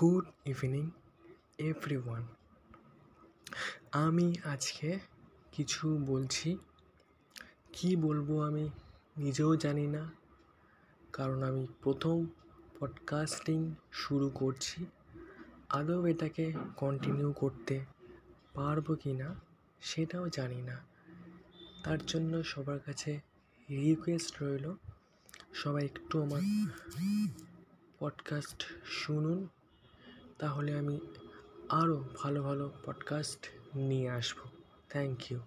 Good evening everyone আমি আজকে কিছু বলছি। কী বলব আমি নিজেও জানি না। কারণ আমি প্রথম পডকাস্টিং শুরু করছি। আদৌ এটাকে কন্টিনিউ করতে পারব কি না সেটাও জানি না। তার জন্য সবার কাছে রিকোয়েস্ট রইল, সবাই একটু আমার পডকাস্ট শুনুন। তাহলে আমি আরও ভালো ভালো পডকাস্ট নিয়ে আসব। Thank you